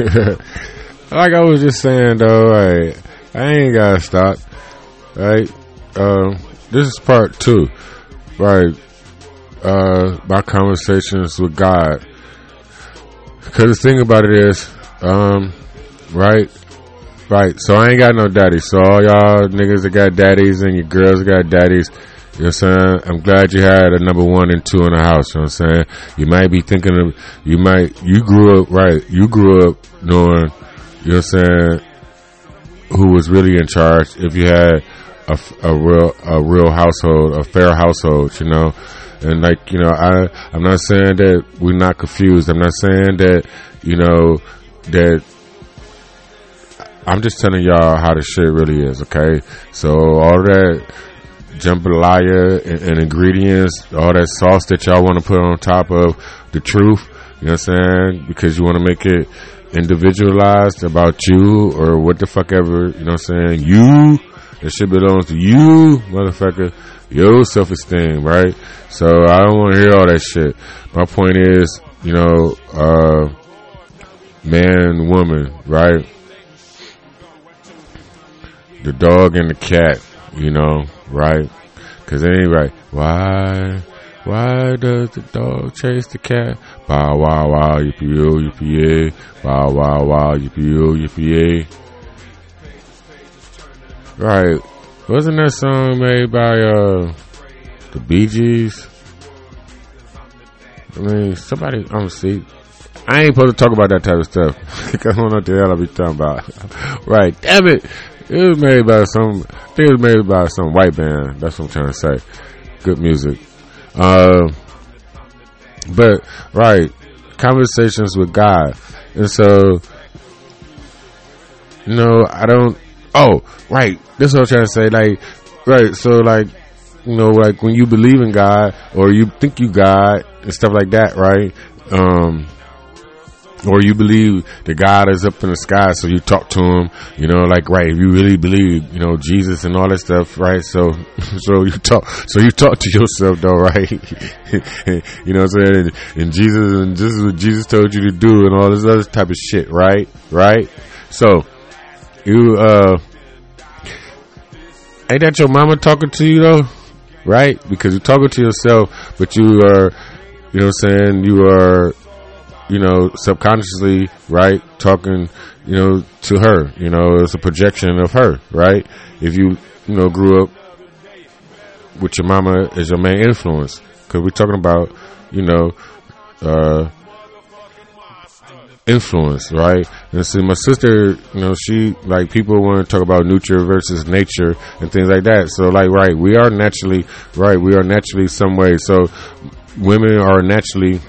like I was just saying though, right, I ain't gotta stop. Right? Uh, this is part two. Right. Uh, my conversations with God. Cause the thing about it is, um, right, right. So I ain't got no daddy. So all y'all niggas that got daddies and your girls that got daddies, you know what I'm saying? I'm glad you had a number one and two in the house, you know what I'm saying? You might be thinking of, you might, you grew up, right, you grew up knowing, you know what I'm saying, who was really in charge if you had a, a real, a real household, a fair household, you know? And like, you know, I, I'm not saying that we're not confused. I'm not saying that, you know, that I'm just telling y'all how the shit really is, okay? So all that jambalaya and, and ingredients, all that sauce that y'all want to put on top of the truth, you know what I'm saying? Because you want to make it individualized about you or what the fuck ever, you know what I'm saying? You, it should belong to you, motherfucker. Your self esteem, right? So I don't want to hear all that shit. My point is, you know, uh, man, woman, right? The dog and the cat, you know, right? Cause it ain't right. Why? Why does the dog chase the cat? Bow wow wow yippee yo yippee Bow wow wow yippee Right. Wasn't that song made by uh the Bee Gees? I mean, somebody. I'm see. I ain't supposed to talk about that type of stuff because I don't know what the hell I be talking about. right? Damn it! It was made by some. I think it was made by some white band. That's what I'm trying to say. Good music. Uh, but right, conversations with God, and so you know, I don't. Oh, right. This is what I'm trying to say. Like, right. So, like, you know, like when you believe in God or you think you God and stuff like that, right? Um, or you believe that God is up in the sky, so you talk to him, you know, like right, if you really believe, you know, Jesus and all that stuff, right? So, so you talk, so you talk to yourself though, right? you know what I'm saying? And, and Jesus, and this is what Jesus told you to do, and all this other type of shit, right? Right? So, you, uh, ain't that your mama talking to you though? Right? Because you're talking to yourself, but you are, you know what I'm saying? You are, you know, subconsciously, right, talking, you know, to her. You know, it's a projection of her, right? If you, you know, grew up with your mama as your main influence, because we're talking about, you know, uh, influence, right? And see, my sister, you know, she like people want to talk about nurture versus nature and things like that. So, like, right, we are naturally, right, we are naturally some way. So, women are naturally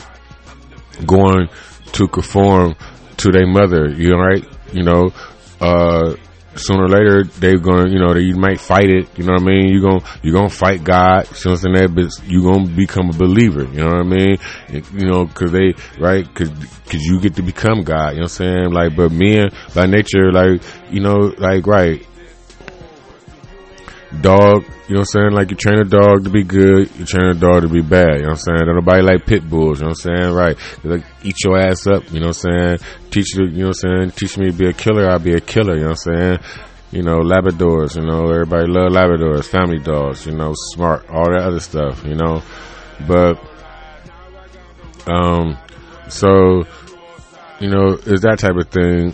going to conform to their mother, you know, right? You know, uh, sooner or later they're gonna, you know, they might fight it. You know what I mean? You gonna you gonna fight God. You know what saying? But you gonna become a believer. You know what I mean? you know, cause they right, cause cause you get to become God. You know what I'm saying? Like, but men by nature, like you know, like right, dog. You know what I'm saying? Like you train a dog to be good, you train a dog to be bad. You know what I'm saying? Don't nobody like pit bulls. You know what I'm saying? Right? They Like eat your ass up. You know what I'm saying? Teach you. You know what I'm saying? Teach me to be a killer. I'll be a killer. You know what I'm saying? You know, Labradors. You know, everybody love Labradors. Family dogs. You know, smart. All that other stuff. You know, but um, so you know, it's that type of thing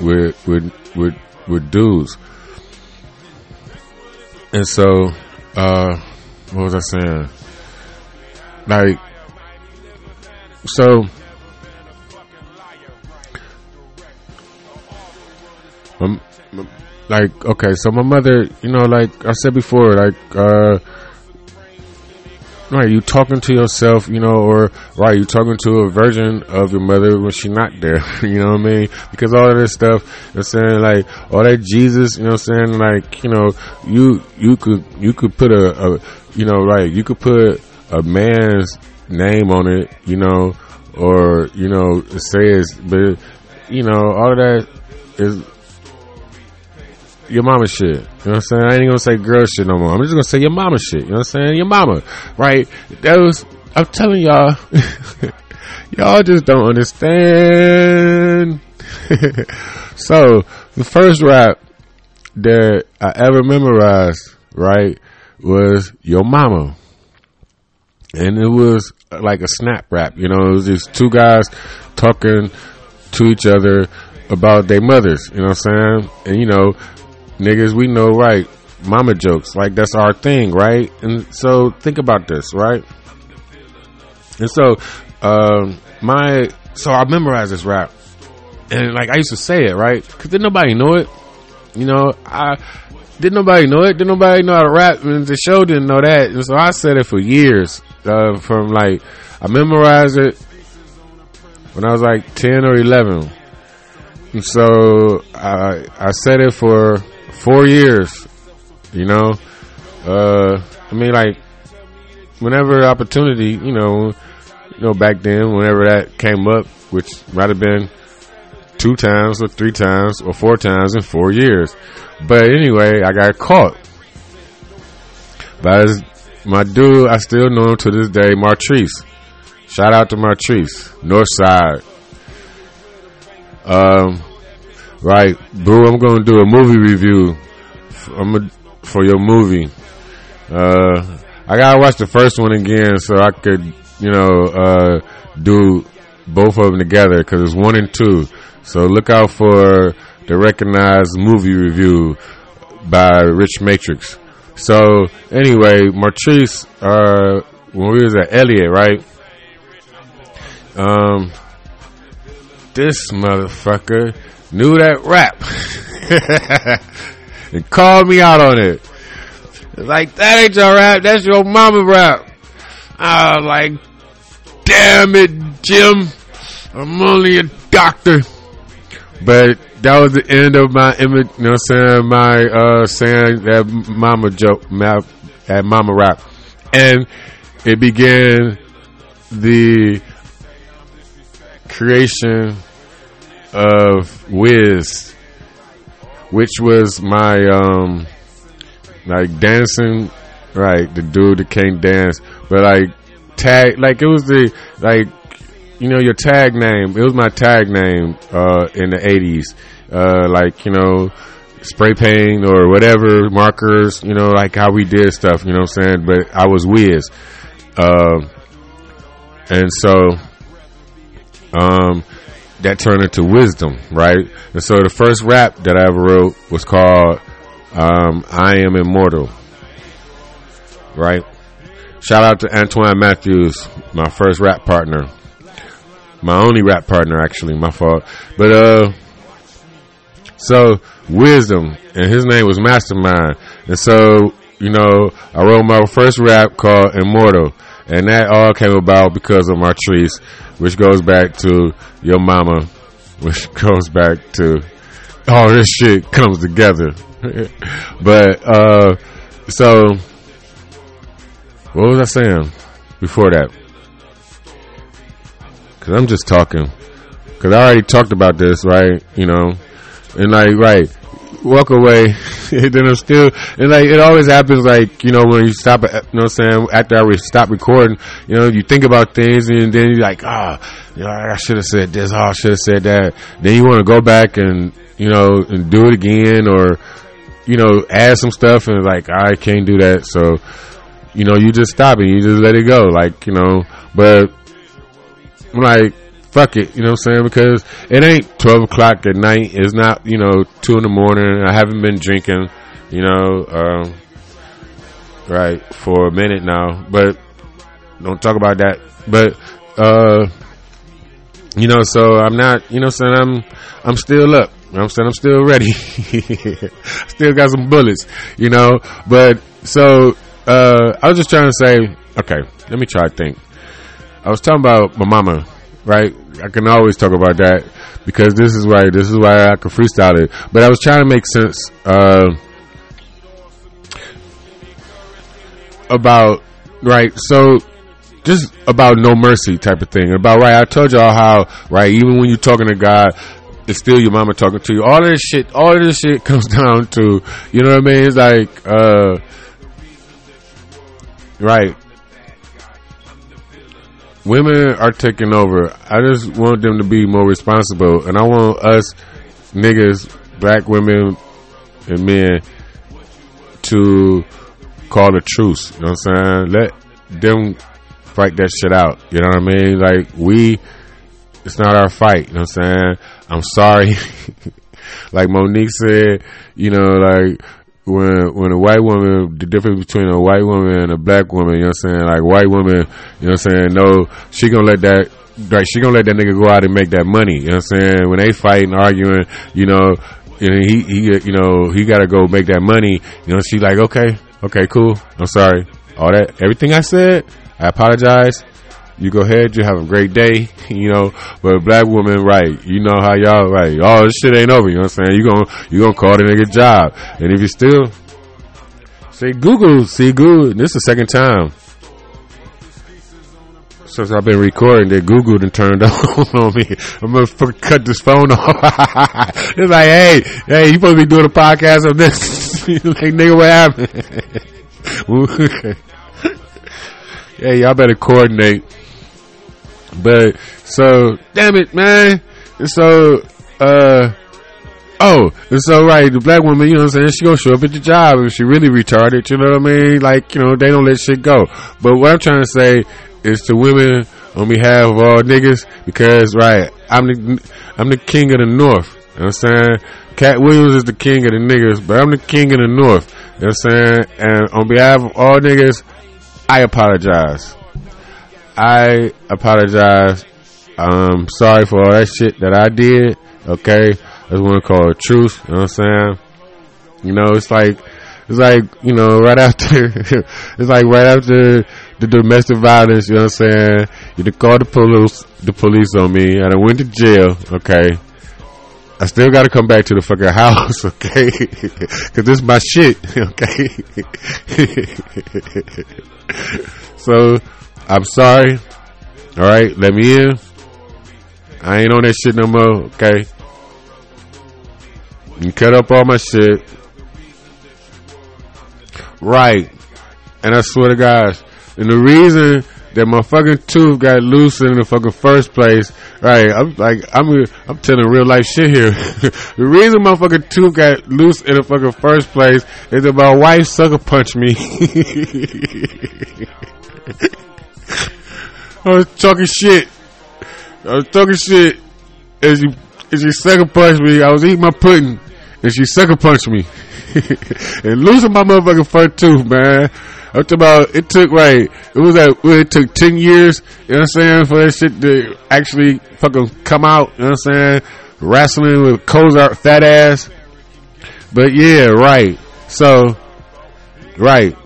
with with with with dudes. And so, uh, what was I saying? Like, so, um, like, okay, so my mother, you know, like I said before, like, uh, right, you talking to yourself, you know, or right, you talking to a version of your mother when she's not there, you know what I mean? Because all of this stuff, you know saying, like all that Jesus, you know what I'm saying, like, you know, you you could you could put a, a you know, right, you could put a man's name on it, you know, or, you know, say it's but you know, all of that is your mama shit. You know what I'm saying? I ain't gonna say girl shit no more. I'm just gonna say your mama shit. You know what I'm saying? Your mama, right? That was. I'm telling y'all. Y'all just don't understand. so the first rap that I ever memorized, right, was Your Mama. And it was like a snap rap, you know, it was just two guys talking to each other about their mothers, you know what I'm saying? And you know, niggas, we know, right, mama jokes, like that's our thing, right? And so think about this, right? And so, um, my, so I memorized this rap and like I used to say it, right? Cause didn't nobody know it. You know, I didn't nobody know it. Didn't nobody know how to rap, and the show didn't know that. And so I said it for years. Uh, from like, I memorized it when I was like ten or eleven. And so I I said it for four years. You know, uh, I mean, like, whenever opportunity, you know, you know, back then, whenever that came up, which might have been two times or three times or four times in four years. But anyway, I got caught. But my dude, I still know him to this day, Martrice. Shout out to Martrice, North Side. Um, right, boo, I'm to do a movie review. I'm a, for your movie. Uh, I gotta watch the first one again so I could, you know, uh, do both of them together because it's one and two. So look out for the recognized movie review by Rich Matrix. So anyway, Martrice, uh, when we was at Elliott, right? Um, this motherfucker knew that rap and called me out on it. Like that ain't your rap, that's your mama rap. I was like, damn it, Jim. I'm only a doctor. But that was the end of my image, you know what I'm saying? My, uh, saying that mama joke, that mama rap. And it began the creation of Wiz, which was my, um, like dancing, right? The dude that can't dance, but like tag, like it was the, like, you know, your tag name. It was my tag name uh, in the '80s. Uh, like you know, spray paint or whatever markers. You know, like how we did stuff. You know what I'm saying? But I was Wiz, uh, and so um, that turned into wisdom, right? And so the first rap that I ever wrote was called um, "I Am Immortal," right? Shout out to Antoine Matthews, my first rap partner my only rap partner actually my fault but uh so wisdom and his name was mastermind and so you know i wrote my first rap called immortal and that all came about because of martrice which goes back to your mama which goes back to all this shit comes together but uh so what was i saying before that Cause I'm just talking. Cause I already talked about this, right? You know, and like, right, walk away. then I'm still, and like, it always happens like, you know, when you stop, you know what I'm saying? After I stop recording, you know, you think about things and then you're like, ah, oh, you know, I should have said this, oh, I should have said that. Then you want to go back and, you know, and do it again or, you know, add some stuff and like, I can't do that. So, you know, you just stop it. You just let it go. Like, you know, but like, fuck it, you know what I'm saying? Because it ain't 12 o'clock at night. It's not, you know, 2 in the morning. I haven't been drinking, you know, um, right, for a minute now. But don't talk about that. But, uh, you know, so I'm not, you know what I'm saying? I'm, I'm still up. I'm saying? I'm still ready. still got some bullets, you know? But, so, uh, I was just trying to say, okay, let me try to think. I was talking about my mama, right? I can always talk about that because this is why this is why I can freestyle it. But I was trying to make sense uh, about right. So just about no mercy type of thing. About right. I told y'all how right. Even when you're talking to God, it's still your mama talking to you. All this shit. All this shit comes down to you know what I mean. It's like uh, right women are taking over. I just want them to be more responsible, and I want us niggas, black women and men, to call the truce. You know what I'm saying? Let them fight that shit out. You know what I mean? Like we, it's not our fight. You know what I'm saying? I'm sorry. like Mo'Nique said, you know, like when when a white woman, the difference between a white woman and a black woman, you know what I'm saying? Like white woman, you know what I'm saying? No, she gonna let that. Like she gonna let that nigga go out and make that money. You know what I'm saying? When they fighting, arguing, you know, and he he you know he got to go make that money. You know, she like okay, okay, cool. I'm sorry. All that everything I said, I apologize. You go ahead, you have a great day, you know. But black woman, right? You know how y'all, right? Oh, this shit ain't over. You know what I'm saying? You gonna you gonna call the nigga job, and if you still say Google, see Google. This is the second time since I've been recording that Google and turned on on me. I'm gonna cut this phone off. it's like, hey, hey, you supposed to be doing a podcast on this? like, nigga, what happened? hey, y'all better coordinate. But so, damn it, man. And So, uh, oh, and so right, the black woman, you know what I'm saying? She gonna show up at the job if she really retarded. You know what I mean? Like, you know, they don't let shit go. But what I'm trying to say is to women on behalf of all niggas because right, I'm the I'm the king of the north. You know what I'm saying? Katt Williams is the king of the niggas, but I'm the king of the north. You know what I'm saying? And on behalf of all niggas, I apologize. I apologize. I'm sorry for all that shit that I did. Okay. I just want to call a truce. You know what I'm saying? You know, it's like, it's like, you know, right after, it's like right after the domestic violence, you know what I'm saying? You called the police, the police on me, and I went to jail, okay? I still gotta come back to the fucking house, okay? Cause this is my shit, okay? so, I'm sorry. Alright, let me in. I ain't on that shit no more, okay? You cut up all my shit. Right. And I swear to God, and the reason that my fucking tooth got loose in the fucking first place, right? I'm like, I'm, I'm telling real life shit here. the reason my fucking tooth got loose in the fucking first place is that my wife sucker punched me. I was talking shit. I was talking shit as she, as she sucker punched me. I was eating my pudding and she sucker punched me. and losing my motherfucking front tooth, man. I'm about it took right. It was that it took ten years. You know what I'm saying for that shit to actually fucking come out. You know what I'm saying? Wrestling with Cozart fat ass. But yeah, right. So, right,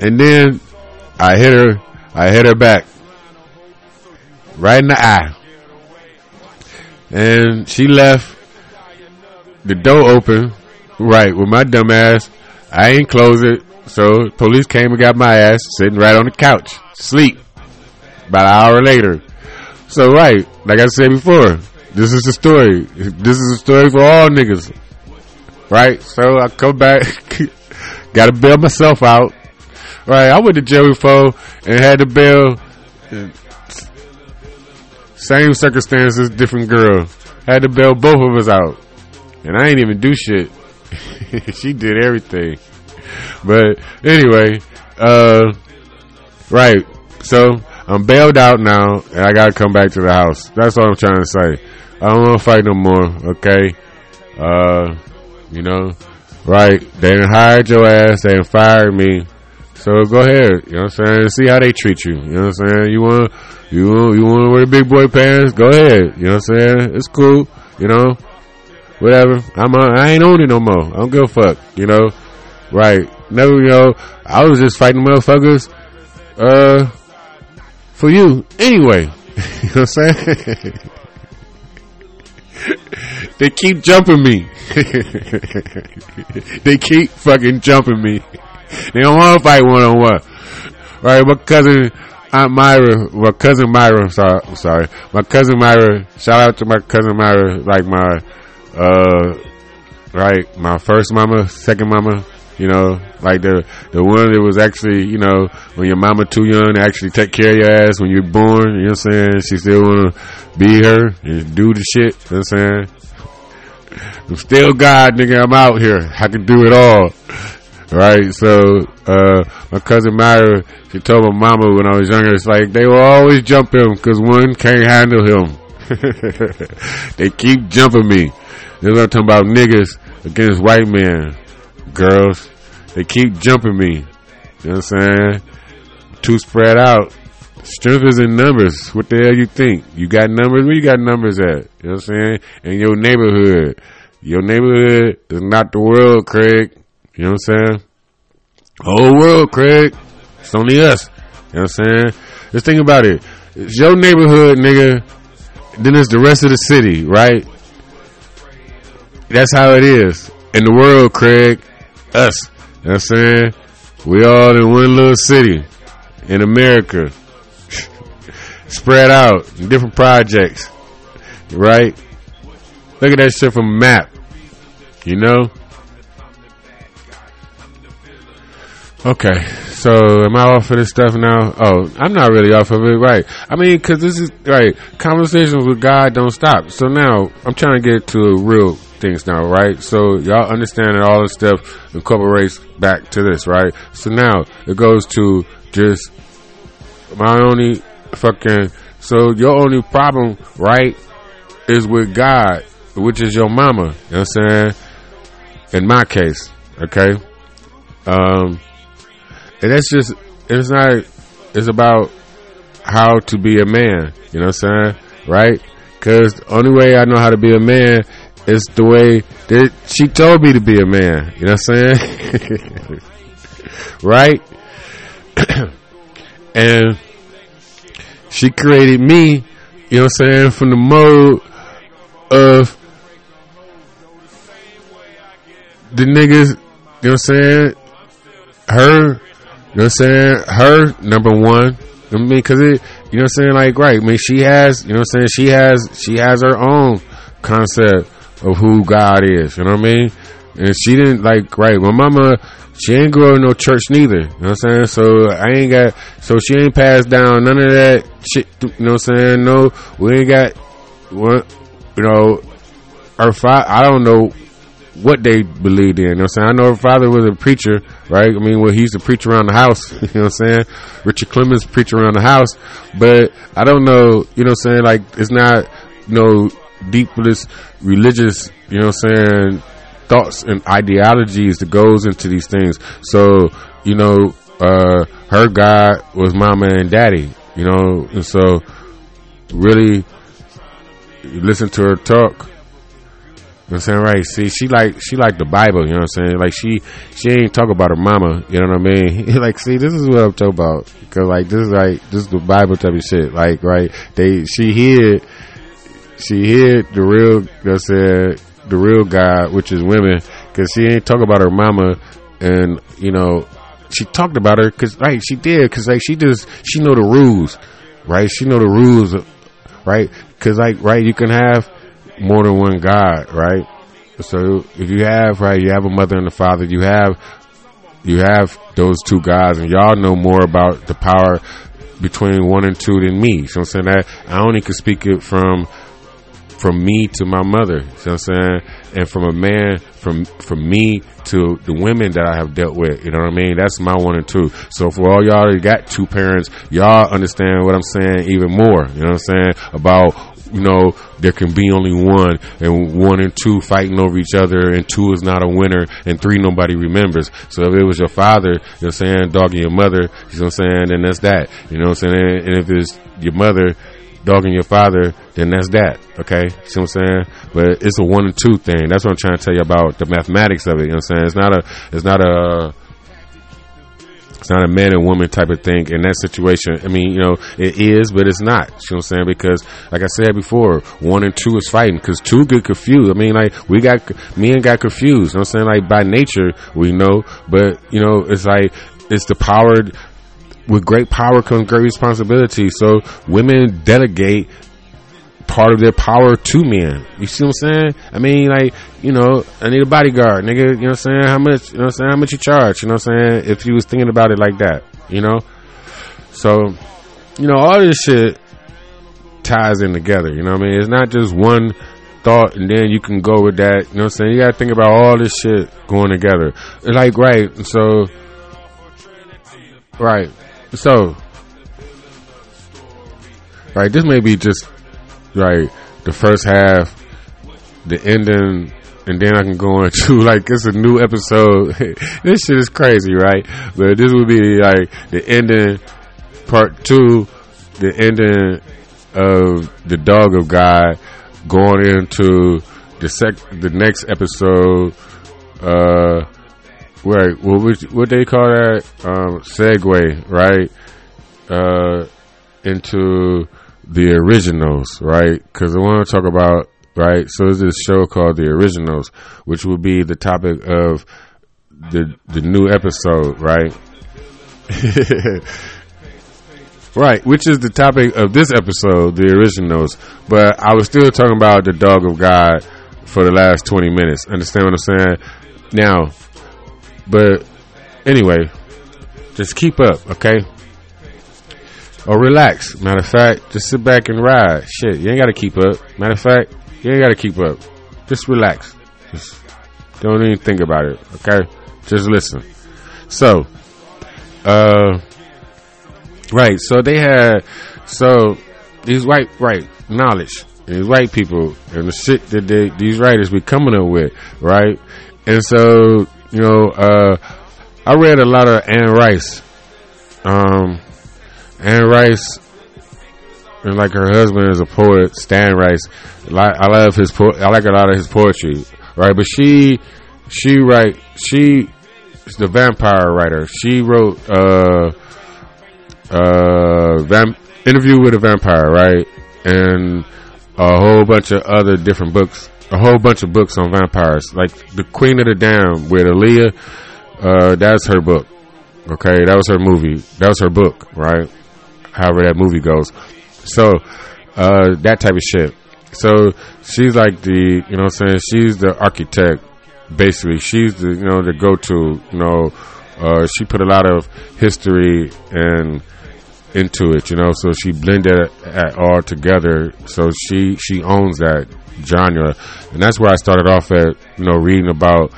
and then I hit her. I hit her back, right in the eye, and she left. The door open, right, with my dumb ass. I ain't close it. So police came and got my ass sitting right on the couch, sleep. About an hour later. So right, like I said before, this is the story. This is a story for all niggas. Right? So I come back, gotta bail myself out. Right, I went to jail before and had to bail. Same circumstances, different girl. Had to bail both of us out. And I ain't even do shit. she did everything. But anyway, uh, right. So I'm bailed out now, and I gotta come back to the house. That's all I'm trying to say. I don't want to fight no more. Okay. Uh, you know, right? They didn't hired your ass. They didn't fired me. So go ahead. You know what I'm saying? See how they treat you. You know what I'm saying? You want you want you want to wear big boy pants? Go ahead. You know what I'm saying? It's cool. You know, whatever. I'm a, I ain't on it no more. I don't give a fuck. You know, right? Never, you know, I was just fighting motherfuckers, uh, for you anyway. you know what I'm saying? they keep jumping me. they keep fucking jumping me. They don't want to fight one on one. Right, my cousin, Aunt Myra, my cousin Myra, sorry, sorry, my cousin Myra, shout out to my cousin Myra, like my, uh, right, my first mama, second mama, You know, like the the one that was actually, you know, when your mama too young to actually take care of your ass when you're born. You know what I'm saying? She still wanna be her and do the shit. You know what I'm saying? I'm still God, nigga. I'm out here. I can do it all. Right? So, uh, my cousin Myra, she told my mama when I was younger, it's like they will always jump him because one can't handle him. they keep jumping me. They're not talking about niggas against white men girls. They keep jumping me. You know what I'm saying? Too spread out. Strength is in numbers. What the hell you think? You got numbers? Where you got numbers at? You know what I'm saying? In your neighborhood. Your neighborhood is not the world, Craig. You know what I'm saying? Whole world, Craig. It's only us. You know what I'm saying? Just think about it. It's your neighborhood, nigga. Then it's the rest of the city, right? That's how it is. In the world, Craig us. You know what I'm saying? We all in one little city in America. Spread out in different projects. Right? Look at that shit from map. You know? Okay, so am I off of this stuff now? Oh, I'm not really off of it, right? I mean, because this is right. Conversations with God don't stop. So now I'm trying to get to real things now, right? So y'all understand that all this stuff incorporates back to this, right? So now it goes to just my only fucking. So your only problem, right, is with God, which is your mama. You know what I'm saying? In my case, okay. Um, and that's just it's not. It's about how to be a man. You know what I'm saying? Right? Because the only way I know how to be a man is the way that she told me to be a man. You know what I'm saying? right? and she created me, you know what I'm saying, from the mode of the niggas, you know what I'm saying? Her, you know what I'm saying? Her, number one. I mean, cause it, you know what I'm saying? Like, right. I mean, she has, you know what I'm saying? She has, she has her own concept of who God is. You know what I mean? And she didn't like right. My mama, she ain't go to no church neither. You know what I'm saying? So I ain't got. So she ain't passed down none of that shit. You know what I'm saying? No, we ain't got. What you know? Her father. I don't know what they believed in. You know what I'm saying? I know her father was a preacher, right? I mean, well, he used to preach around the house. You know what I'm saying? Richard Clemens preached around the house, but I don't know. You know what I'm saying? Like it's not know deepest religious, you know what I'm saying, thoughts and ideologies that goes into these things. So, you know, uh, her God was mama and daddy, you know, and so really listen to her talk. You know what I'm saying? Right. See, she like, she like the Bible, you know what I'm saying? Like she, she ain't talk about her mama, you know what I mean? like, see, this is what I'm talking about. Cause like, this is like, this is the Bible type of shit. Like, right. They, she here she hid the real, I said, the real God, which is women, because she ain't talk about her mama, and you know, she talked about her because right, she did, because like she just she know the rules, right? She know the rules, right? Because like right, you can have more than one God, right? So if you have right, you have a mother and a father, you have you have those two gods, and y'all know more about the power between one and two than me. So I'm saying that I only can speak it from from me to my mother. What I'm saying? And from a man, from from me to the women that I have dealt with. You know what I mean? That's my one and two. So for all y'all that got two parents, y'all understand what I'm saying even more. You know what I'm saying? About you know, there can be only one, and one and two fighting over each other, and two is not a winner, and three nobody remembers. So if it was your father, you know what I'm saying, dogging your mother, you know what I'm saying, then that's that. You know what I'm saying? And if it's your mother, dogging your father, then that's that. Okay. See what I'm saying? But it's a one and two thing. That's what I'm trying to tell you about the mathematics of it. You know what I'm saying? It's not a, it's not a, it's not a man and woman type of thing in that situation. I mean, you know, it is, but it's not. You know what I'm saying? Because, like I said before, one and two is fighting because two get confused. I mean, like, we got, men got confused. You know what I'm saying? Like, by nature, we know, but, you know, it's like, it's the power with great power comes great responsibility. So women delegate part of their power to men. You see what I'm saying? I mean, like, you know, I need a bodyguard, nigga. You know what I'm saying? How much, you know what I'm saying? How much you charge? You know what I'm saying? If you was thinking about it like that, you know? So, you know, all this shit ties in together, you know what I mean? It's not just one thought and then you can go with that, you know what I'm saying? You gotta think about all this shit going together. Like, right, so, right, so, right, this may be just right the first half, the ending, and then I can go into like it's a new episode. this shit is crazy, right? But this would be like the ending, part two, the ending of the dog of God, going into the sec the next episode. Uh, right, what would what they call that? Um, segue, right? Uh, into the originals, right? Because I want to talk about right. So there's this show called The Originals, which will be the topic of the the new episode, right? right, which is the topic of this episode, The Originals. But I was still talking about the Dog of God for the last 20 minutes. Understand what I'm saying? Now, but anyway, just keep up, okay? Or relax. Matter of fact, just sit back and ride. Shit, you ain't gotta keep up. Matter of fact, you ain't gotta keep up. Just relax. Just don't even think about it, okay? Just listen. So, uh, right, so they had, so these white, right, knowledge, these white people, and the shit that they, these writers be coming up with, right? And so, you know, uh, I read a lot of Anne Rice, um, Anne Rice, and like her husband is a poet, Stan Rice. I love his po- I like a lot of his poetry, right? But she, she write, she is the vampire writer. She wrote uh, uh, vamp- interview with a vampire, right? And a whole bunch of other different books, a whole bunch of books on vampires, like the Queen of the Damned with Aaliyah. Uh, that's her book. Okay, that was her movie. That was her book, right? However that movie goes. So, uh, that type of shit. So she's like the, you know what I'm saying? She's the architect, basically. She's the, you know, the go-to, you know, uh, she put a lot of history and into it, you know, so she blended it all together. So she, she owns that genre. And that's where I started off at, you know, reading about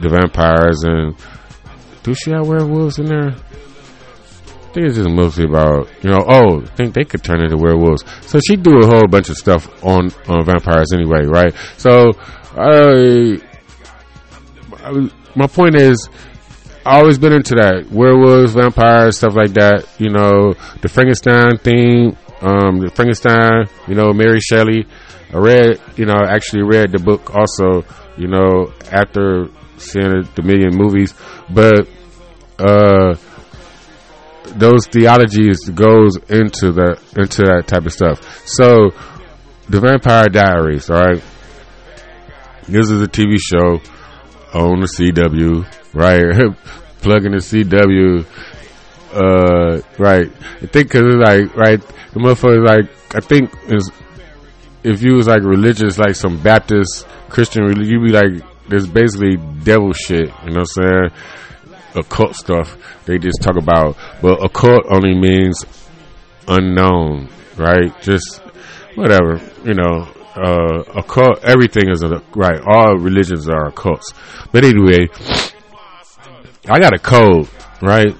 the vampires and do she have werewolves in there? I think it's just mostly about you know. Oh, I think they could turn into werewolves. So she do a whole bunch of stuff on on vampires anyway, right? So, I, I my point is, always been into that werewolves, vampires, stuff like that. You know, the Frankenstein theme, um, the Frankenstein. You know, Mary Shelley. I read, you know, actually read the book also. You know, after seeing the million movies, but uh those theologies goes into the into that type of stuff. So, the Vampire Diaries, all right. This is a TV show on the CW, right? Plugging the CW, uh, right. I think because it's like right, the motherfucker like I think is if you was like religious, like some Baptist Christian, you'd be like there's basically devil shit. You know what I'm saying? Occult stuff they just talk about. But occult only means unknown, right? Just whatever, you know. Uh, occult, everything is a right. All religions are occults. But anyway, I got a code, right?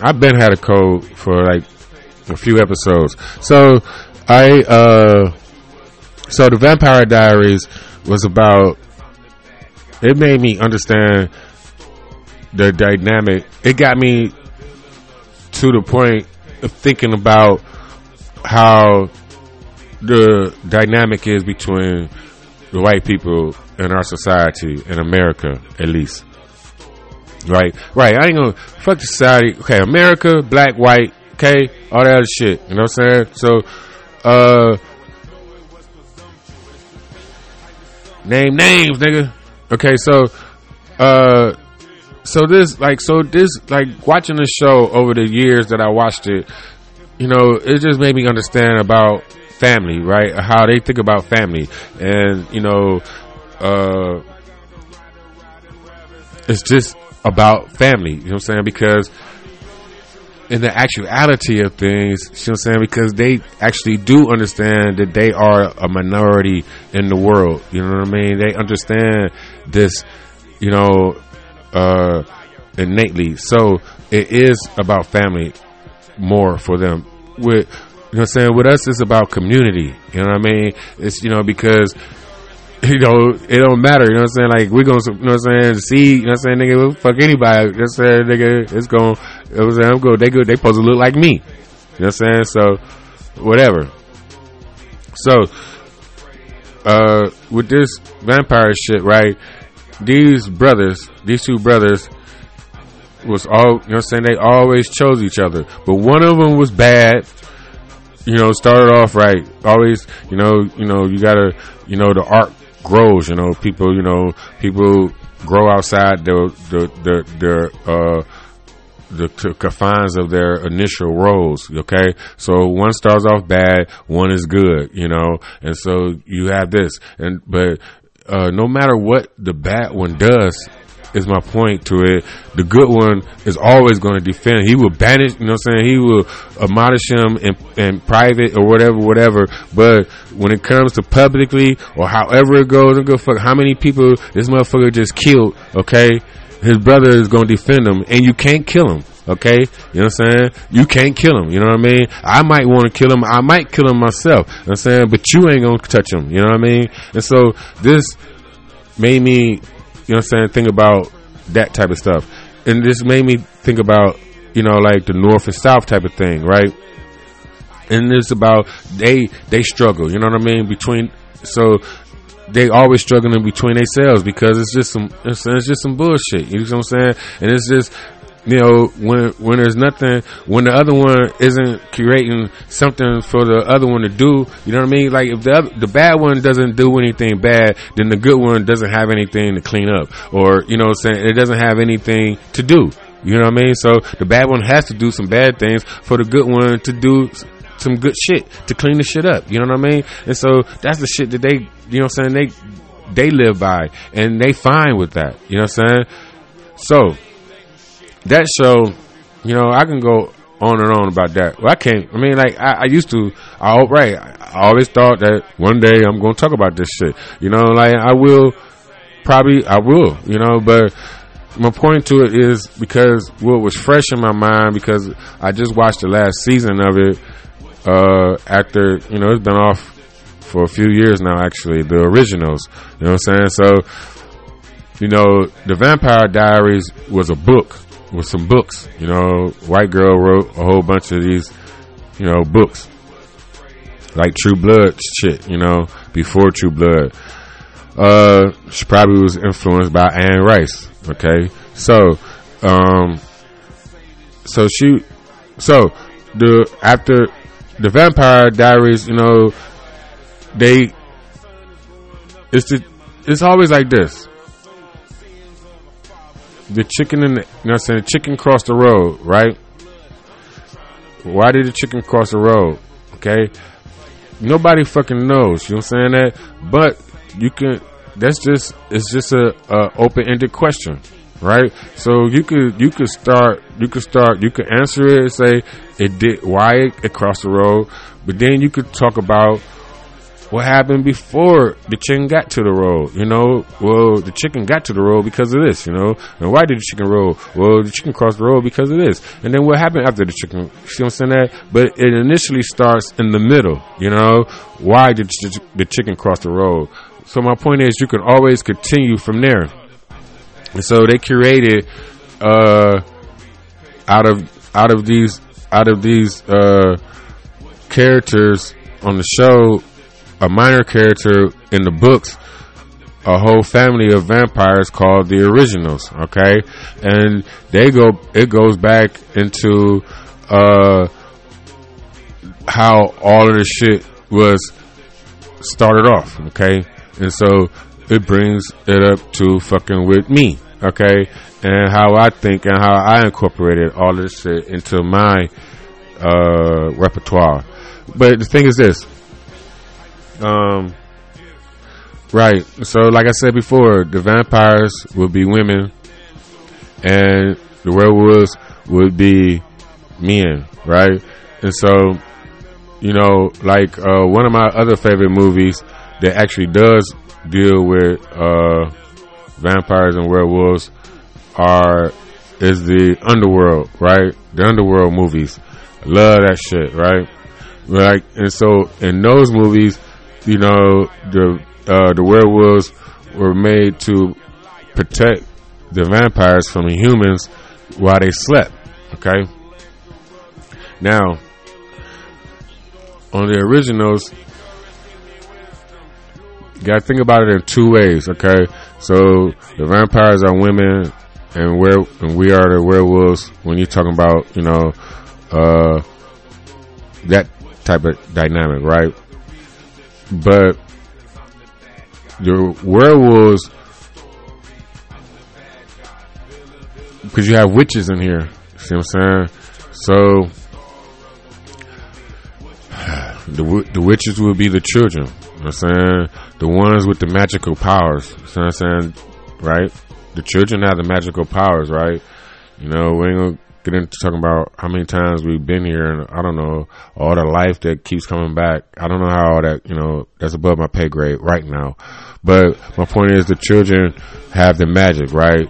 I've been had a code for like a few episodes. So I, uh, so the Vampire Diaries was about. It made me understand the dynamic. It got me to the point of thinking about how the dynamic is between the white people in our society in America, at least. Right, right. I ain't gonna fuck society. Okay, America, black, white. Okay, all that other shit. You know what I'm saying? So, uh, name names, nigga. Okay, so, uh, so this like so this like watching the show over the years that I watched it, you know, it just made me understand about family, right? How they think about family, and you know, uh, it's just about family. You know what I'm saying? Because in the actuality of things, you know what I'm saying? Because they actually do understand that they are a minority in the world. You know what I mean? They understand this, you know, uh, innately. So it is about family more for them. With, you know I'm saying? With us, it's about community. You know what I mean? It's, you know, because you know, it don't matter, you know what I'm saying? Like, we gonna, you know what I'm saying, see, you know what I'm saying, nigga, fuck anybody, you know what I'm saying, nigga, it's going, you know I'm saying, I'm good, they good, they supposed to look like me, you know what I'm saying, so, whatever. So, uh, with this vampire shit, right, these brothers, these two brothers, was all, you know saying, they always chose each other, but one of them was bad, you know, started off right, always, you know, you know, you gotta, you know, the art grows. You know, people, you know, people grow outside the the the their uh the confines of their initial roles. Okay, so one starts off bad, one is good. You know, and so you have this, and but uh, no matter what the bad one does, is my point to it. The good one is always going to defend. He will banish, you know what I'm saying? He will admonish him in, in private or whatever, whatever. But when it comes to publicly or however it goes, go fuck how many people this motherfucker just killed, okay? His brother is going to defend him and you can't kill him. Okay, you know what I'm saying? You can't kill him. You know what I mean? I might want to kill him. I might kill him myself. You know what I'm saying? But you ain't gonna touch him. You know what I mean? And so this made me you know what I'm saying? Think about that type of stuff. And this made me think about, you know, like the North and South type of thing, right? And it's about they they struggle, you know what I mean? Between so they always struggling between themselves because it's just some it's, it's just some bullshit. You know what I'm saying? And it's just you know, when when there's nothing, when the other one isn't creating something for the other one to do, you know what I mean? Like if the other, the bad one doesn't do anything bad, then the good one doesn't have anything to clean up, or you know, what I'm saying it doesn't have anything to do. You know what I mean? So the bad one has to do some bad things for the good one to do some good shit to clean the shit up. You know what I mean? And so that's the shit that they, you know what I'm saying? They they live by and they fine with that. You know what I'm saying? So that show, you know, I can go on and on about that. Well, I can't. I mean, like I, I used to. I right. I always thought that one day I'm going to talk about this shit. You know, like I will. Probably I will. You know, but my point to it is because what was fresh in my mind because I just watched the last season of it. Uh, after you know, it's been off for a few years now. Actually, the originals. You know what I'm saying? So, you know, the Vampire Diaries was a book with some books. You know, white girl wrote a whole bunch of these, you know, books like True Blood shit. You know, before True Blood. Uh, she probably was influenced by Anne Rice. Okay, so, um, so she, so the after the Vampire Diaries, you know, they it's the it's always like this the chicken and the, you know I'm saying? The chicken crossed the road, right? Why did the chicken cross the road? Okay. Nobody fucking knows, you know what I'm saying that? But you can, that's just, it's just a, a open ended question, right? So you could, you could start, you could start, you could answer it and say it did, why it crossed the road. But then you could talk about what happened before the chicken got to the road? You know, well, the chicken got to the road because of this, you know. And why did the chicken roll? Well, the chicken crossed the road because of this. And then what happened after the chicken? See what I'm saying? That? But it initially starts in the middle, you know. Why did the chicken cross the road? So my point is, you can always continue from there. And so they created, uh, out of, out of these, out of these, uh, characters on the show, a minor character in the books a whole family of vampires called the originals okay? And they go it goes back into uh how all of this shit was started off okay? And so it brings it up to fucking with me okay? And how i think and how i incorporated all this shit into my uh repertoire. But the thing is this Um, right. So, like I said before, the vampires would be women, and the werewolves would be men, right? And so, you know, like uh, one of my other favorite movies that actually does deal with uh, vampires and werewolves are is the underworld, right? The underworld movies. Love that shit, right? Like, and so in those movies, you know, the uh, the werewolves were made to protect the vampires from the humans while they slept. Okay. Now, on the originals, you gotta think about it in two ways. Okay, so the vampires are women, and where and we are the werewolves. When you're talking about, you know, uh, that type of dynamic, right? But the werewolves, because you have witches in here. See what I'm saying? So the the witches will be the children. You know I'm saying? The ones with the magical powers. You know I'm saying? Right? The children have the magical powers, right? You know, we ain't gonna get into talking about how many times we've been here and I don't know, all the life that keeps coming back. I don't know how all that, you know, that's above my pay grade right now. But my point is the children have the magic, right?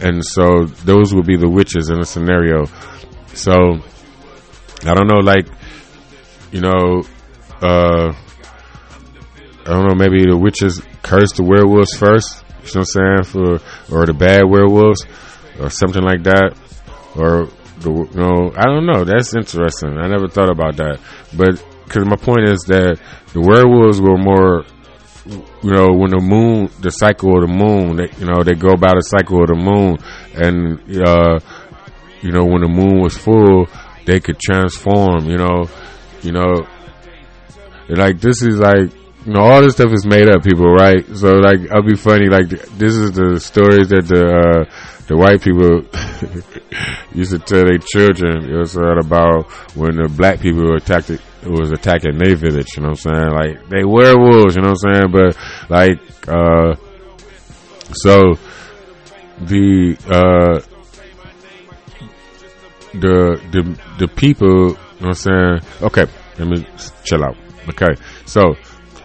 And so those would be the witches in the scenario. So I don't know, like, you know, uh, I don't know, maybe the witches curse the werewolves first, you know what I'm saying, for, or the bad werewolves, or something like that, or the, know, I don't know, that's interesting, I never thought about that, but, cause my point is that the werewolves were more, you know, when the moon, the cycle of the moon, they, you know, they go by the cycle of the moon, and, uh, you know, when the moon was full, they could transform, you know, you know, like this is like you know all this stuff is made up, people, right? So like I'll be funny. Like this is the stories that the uh, the white people used to tell their children. It was about when the black people were attacked it, was attacking their village. You know what I'm saying? Like they werewolves. You know what I'm saying? But like uh, so the uh the the the people. You know what I'm saying? Okay, let me chill out. Okay, so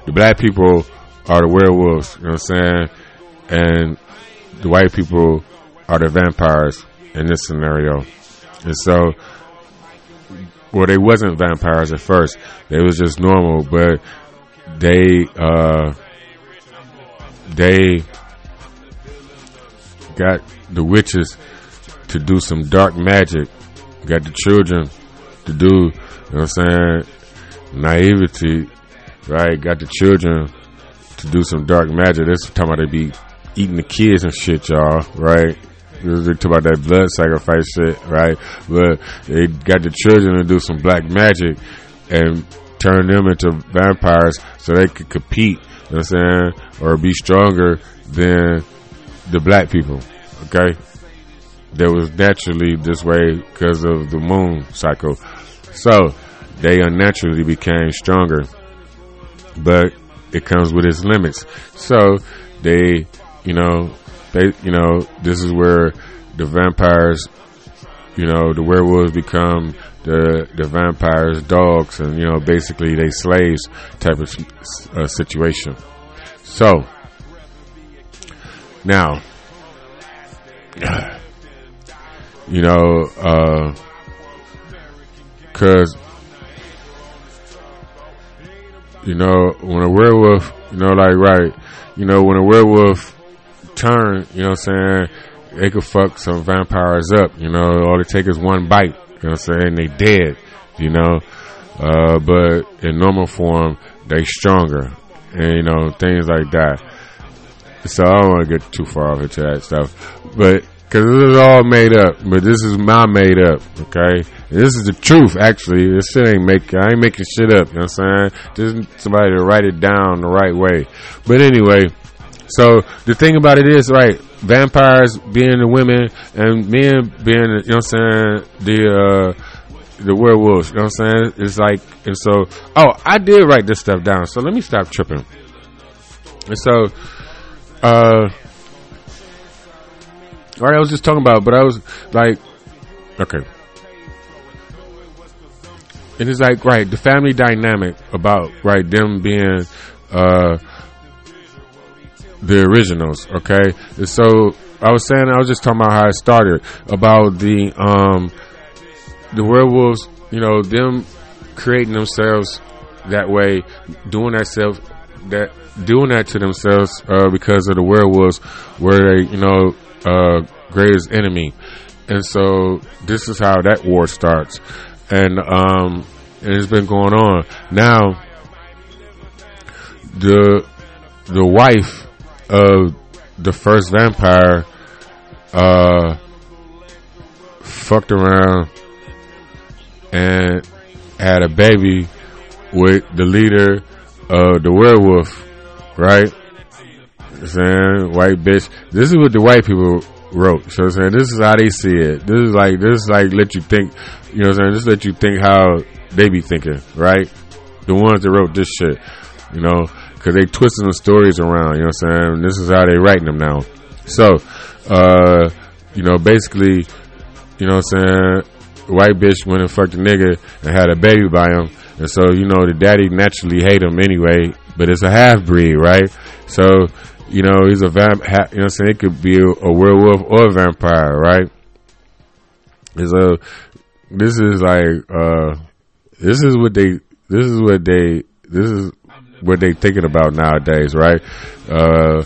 the black people are the werewolves, you know what I'm saying? And the white people are the vampires in this scenario. And so, well, they wasn't vampires at first. They was just normal, but they, uh, they got the witches to do some dark magic. Got the children to do, you know what I'm saying? naivety, right? Got the children to do some dark magic. That's talking about they be eating the kids and shit, y'all, right? They talk about that blood sacrifice shit, right? But they got the children to do some black magic and turn them into vampires so they could compete, you know what I'm saying? Or be stronger than the black people, okay? That was naturally this way because of the moon cycle. So, they unnaturally became stronger. But it comes with its limits. So they, you know, they, you know, this is where the vampires, you know, the werewolves become the the vampires' dogs, and you know, basically they slaves type of uh, situation. So now, you know, uh, cause you know, when a werewolf, you know, like, right, you know, when a werewolf turn, you know what I'm saying, they could fuck some vampires up, you know, all it take is one bite, you know what I'm saying, they dead, you know, uh, but in normal form, they stronger, and, you know, things like that. So I don't want to get too far off into that stuff, but Cause this is all made up, but this is my made up, okay? This is the truth, actually. This shit ain't make, I ain't making shit up, you know what I'm saying? Just somebody to write it down the right way. But anyway, so the thing about it is, right, vampires being the women and men being, you know what I'm saying, the, uh, the werewolves. You know what I'm saying? It's like, and so, oh, I did write this stuff down. So let me stop tripping. And so, uh, all right, I was just talking about, but I was like, okay. And it's like, right, the family dynamic about, right, them being, uh, the originals, okay? And so, I was saying, I was just talking about how it started, about the, um, the werewolves, you know, them creating themselves that way, doing that self, that, doing that to themselves, uh, because of the werewolves were they, you know, uh, greatest enemy. And so this is how that war starts. And, um, and it's been going on. Now, the, the wife of the first vampire, uh, fucked around and had a baby with the leader of the werewolf, right? saying white bitch. This is what the white people wrote. So I'm saying this is how they see it. This is like this is like let you think. You know what I'm saying? Just let you think how they be thinking, right? The ones that wrote this shit, you know, because they twisting the stories around. You know what I'm saying? This is how they writing them now. So, uh, you know, basically, you know what I'm saying? White bitch went and fucked a nigga and had a baby by him. And so, you know, the daddy naturally hate him anyway, but it's a half breed, right? So, you know, he's a vamp. You know I'm saying? It could be a, a werewolf or a vampire, right? It's a. This is like. uh This is what they. This is what they. This is what they thinking about nowadays, right? Uh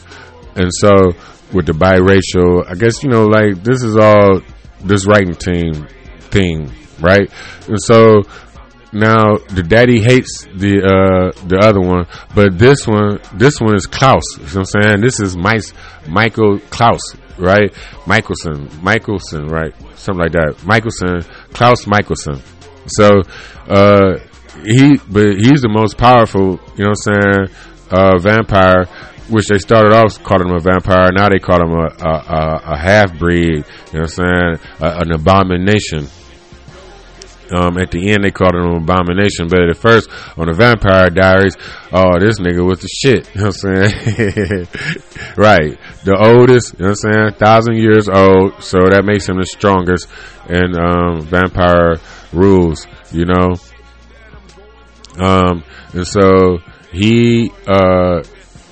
And so with the biracial, I guess you know, like this is all this writing team thing, right? And so now the daddy hates the uh the other one, but this one this one is Klaus. You know what I'm saying? This is Mike Michael Klaus, right? Mikaelson. Mikaelson, right? Something like that. Mikaelson, Klaus Mikaelson. So uh he but he's the most powerful, you know what I'm saying, uh vampire which they started off calling him a vampire. Now they call him a, a, a, a half breed. You know what I'm saying? A, an abomination. Um, at the end, they called him an abomination, but at first, on the Vampire Diaries, oh, this nigga was the shit. You know what I'm saying? right. The oldest, you know what I'm saying? Thousand years old, so that makes him the strongest in um, vampire rules, you know? Um, and so he, uh,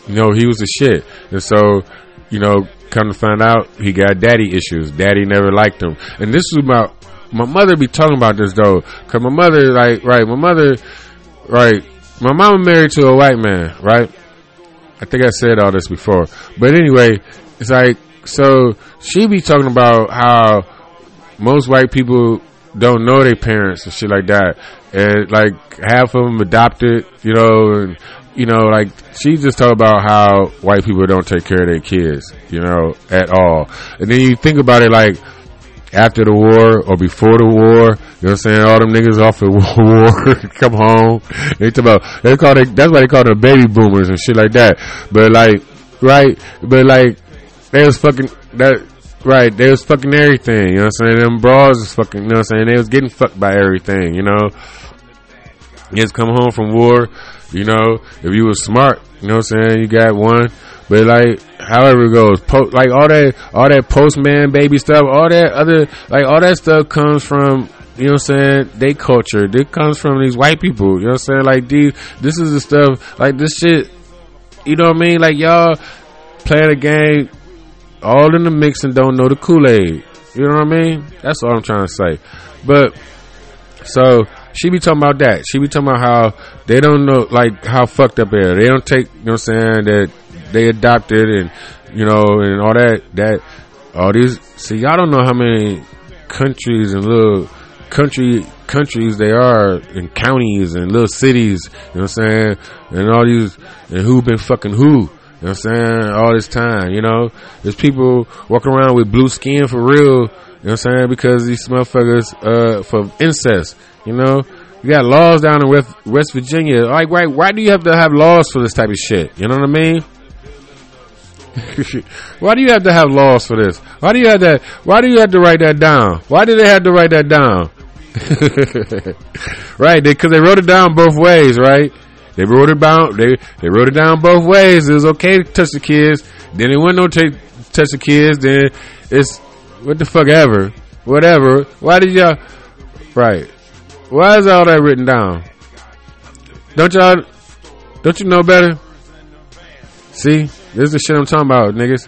you know, he was a shit. And so, you know, come to find out, he got daddy issues. Daddy never liked him. And this is about, my mother be talking about this though. Cause my mother, like, right, my mother, right, my mama married to a white man, right? I think I said all this before. But anyway, it's like, so she be talking about how most white people don't know their parents and shit like that. And like half of them adopted, you know, and you know, like she just talk about how white people don't take care of their kids, you know, at all. And then you think about it like after the war or before the war, you know what I'm saying? All them niggas off the war come home. They talk about they call it that's why they call them baby boomers and shit like that. But like right, but like they was fucking that right, they was fucking everything, you know what I'm saying? Them bras was fucking you know what I'm saying? They was getting fucked by everything, you know. You just come home from war, you know, if you was smart, you know what I'm saying, you got one. But like, however it goes, po- like all that, all that postman baby stuff, all that other, like all that stuff comes from, you know what I'm saying, they culture. It comes from these white people, you know what I'm saying, like these, this is the stuff, like this shit, you know what I mean, like y'all playing a game, all in the mix and don't know the Kool-Aid. You know what I mean? That's all I'm trying to say. But, so, she be talking about that. She be talking about how they don't know, like, how fucked up they are. They don't take, you know what I'm saying, that they adopted and, you know, and all that, that, all these, see, y'all don't know how many countries and little country, countries they are and counties and little cities, you know what I'm saying, and all these, and who been fucking who. You know what I'm saying? All this time, you know? There's people walking around with blue skin for real, you know what I'm saying? Because these motherfuckers, uh, for incest, you know? You got laws down in West, West Virginia. Like, why, why do you have to have laws for this type of shit? You know what I mean? why do you have to have laws for this? Why do you have to, why do you have to write that down? Why do they have to write that down? right? Because they, they wrote it down both ways, right? They wrote it down. They they wrote it down both ways. It was okay to touch the kids. Then it wasn't no t- touch the kids. Then it's what the fuck ever, whatever. Why did y'all? Right? Why is all that written down? Don't y'all? Don't you know better? See, this is the shit I'm talking about, niggas.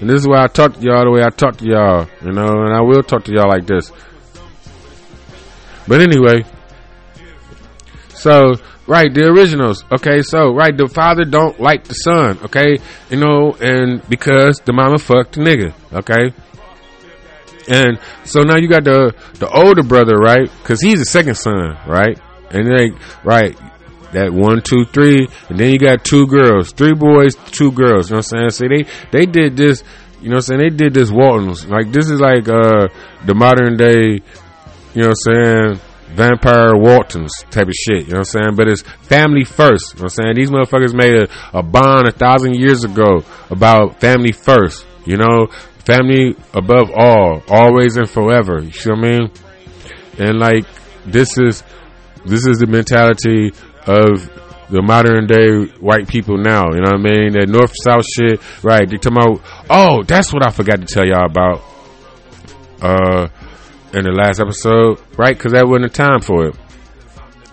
And this is why I talk to y'all the way I talk to y'all, you know, and I will talk to y'all like this. But anyway, so right, the originals. Okay, so right, the father don't like the son. Okay, you know, and because the mama fucked the nigga. Okay, and so now you got the the older brother, right? Because he's the second son, right? And like, right, that one, two, three, and then you got two girls, three boys, two girls. You know what I'm saying? See, they they did this. You know what I'm saying? They did this Waltons. Like this is like uh the modern day. You know what I'm saying? Vampire Waltons type of shit. You know what I'm saying? But it's family first. You know what I'm saying? These motherfuckers made a, a bond a thousand years ago about family first. You know, family above all, always and forever. You see what I mean? And like this is this is the mentality of the modern day white people now. You know what I mean? That north south shit, right? They talking about. Oh, that's what I forgot to tell y'all about. Uh, in the last episode, right? Because that wasn't the time for it.